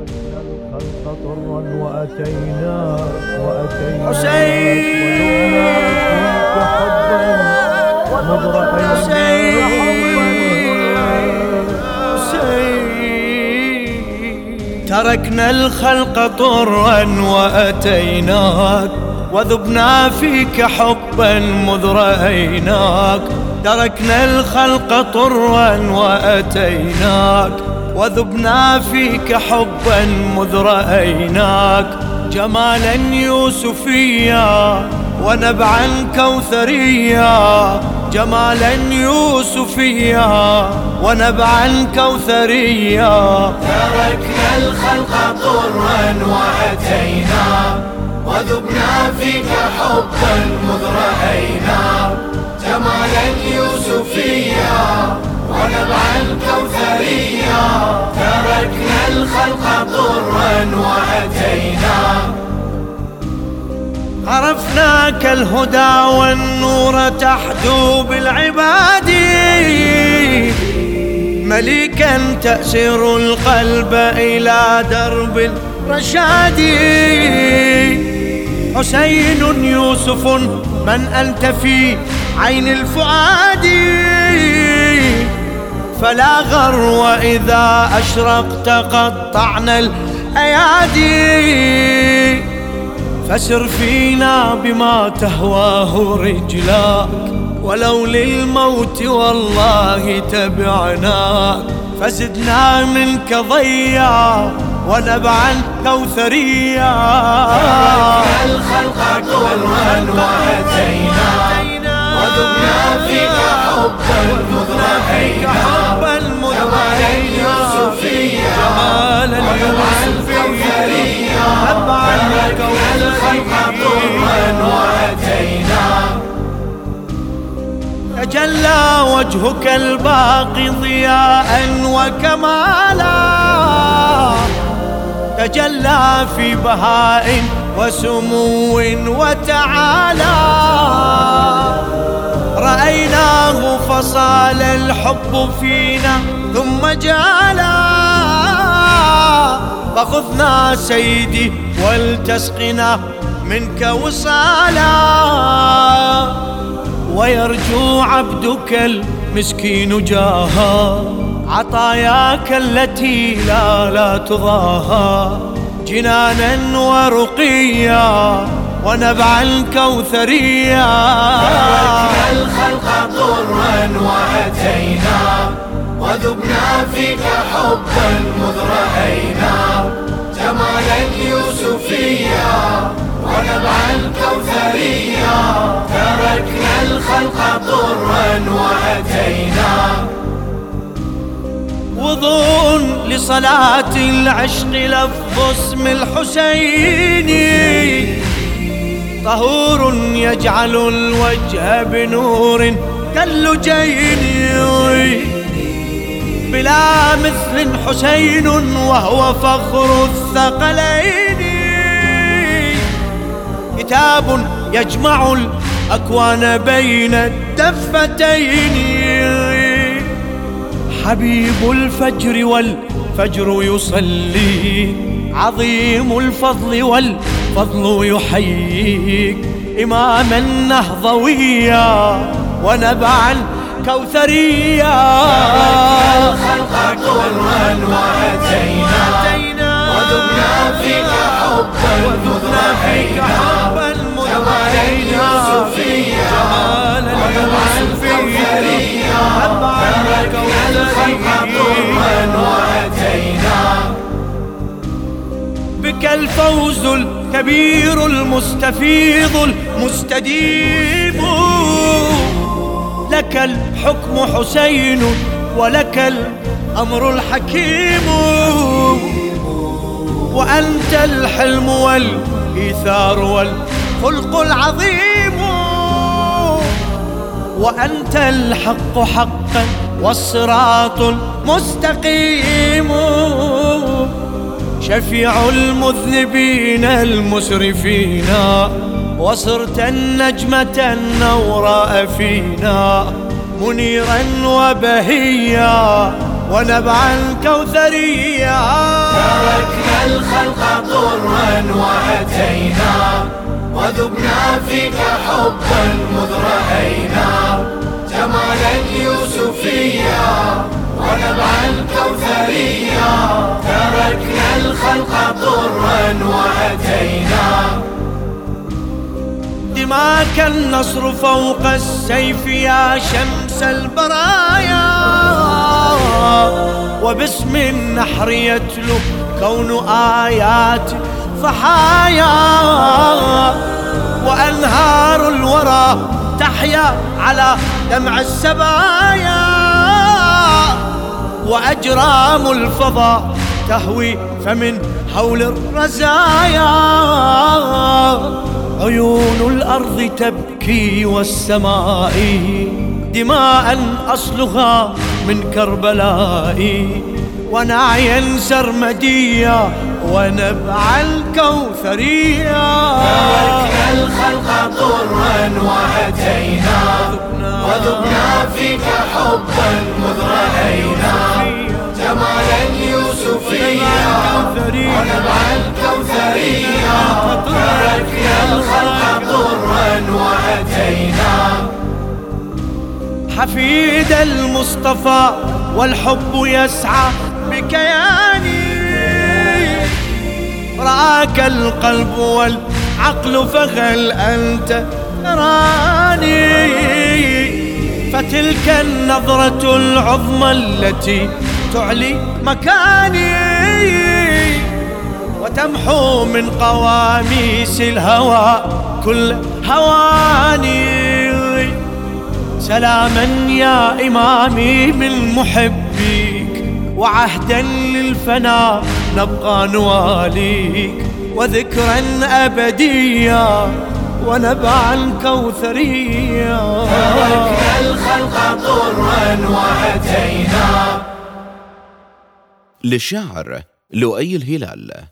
الخلق طرا وأتينا وأتينا حسين تركنا الخلق طرا وأتيناك وذبنا فيك حبا مذ رأيناك تركنا الخلق طرا وأتيناك وذبنا فيك حبا مذ رأيناك جمالا يوسفيا ونبعا كوثريا جمالا يوسفيا ونبعا كوثريا تركنا الخلق طرا وأتينا وذبنا فيك حبا مذ رأينا جمالا يوسفيا ونبعا كوثريا تركنا الخلق طرا وأتينا. عرفناك الهدى والنور تحدو بالعباد. مليكا تأسر القلب إلى درب الرشاد. حسين يوسف من أنت في عين الفؤاد. فلا غر وإذا أشرقت قطعنا الأيادي فسر فينا بما تهواه رجلاك ولو للموت والله تبعناك فزدنا منك ضيا ونبعا كوثريا. الخلق كرها واتينا وذبنا فيك حبا مذ رأينا جمالا يوسفيا جمالا يوسفيا تبعا الخلق كرها واتينا تجلى وجهك الباقي ضياء وكمالا. تجلى في بهاء وسمو وتعالى. رأيناه فصال الحب فينا ثم جالا فخذنا سيدي ولتسقنا منك وصالا. ويرجو عبدك المسكين جاها عطاياك التي لا لا تضاهى جنانا ورقيا. ونبعا كوثريا تركنا الخلق طرا وأتينا وذبنا فيك حبا مذ رأينا جمالا يوسفيا ونبعا كوثريا تركنا الخلق طرا وأتينا. وضوء لصلاة العشق لفظ اسم الحسين طهور يجعل الوجه بنور كاللجين بلا مثل حسين وهو فخر الثقلين. كتاب يجمع الأكوان بين الدفتين. حبيب الفجر والفجر يصلي عظيم الفضل والفضل يحييك إماما نهضويا ونبعا كوثريا الخلق طرا وأتينا وذبنا فيك الفوز الكبير المستفيض المستديم لك الحكم حسين ولك الأمر الحكيم. وأنت الحلم والإيثار والخلق العظيم. وأنت الحق حقا والصراط المستقيم. شفيع المذنبين المسرفين وصرت النجمة النوراء فينا منيرا وبهيا ونبعا كوثريا تركنا طرا وأتينا وذبنا فيك حبا مذ رأينا جمال اليوسفية ونبع الكوثرية. تركنا الخلق وأتينا. دماك النصر فوق السيف يا شمس البرايا. وباسم النحر يتلو كون آيات فحايا. وأنهار الورى تحيا على دمع السبايا. وأجرام الفضاء تهوي فمن حول الرزايا. عيون الأرض تبكي والسماء دماء أصلها من كربلاء. ونعيا سرمديا ونبع الكوثرية. تركنا الخلق طرا وأتينا وذبنا فيك حفيد المصطفى والحب يسعى بكياني. رآك القلب والعقل فهل أنت تراني. فتلك النظرة العظمى التي تعلي مكاني. وتمحو من قواميس الهوى كل هواني. سلاما يا إمامي من محبيك وعهدا للفنا نبقى نواليك وذكرا أبديا ونبعا كوثريا. تركنا الخلق طرا وأتينا. للشاعر لؤي الهلال.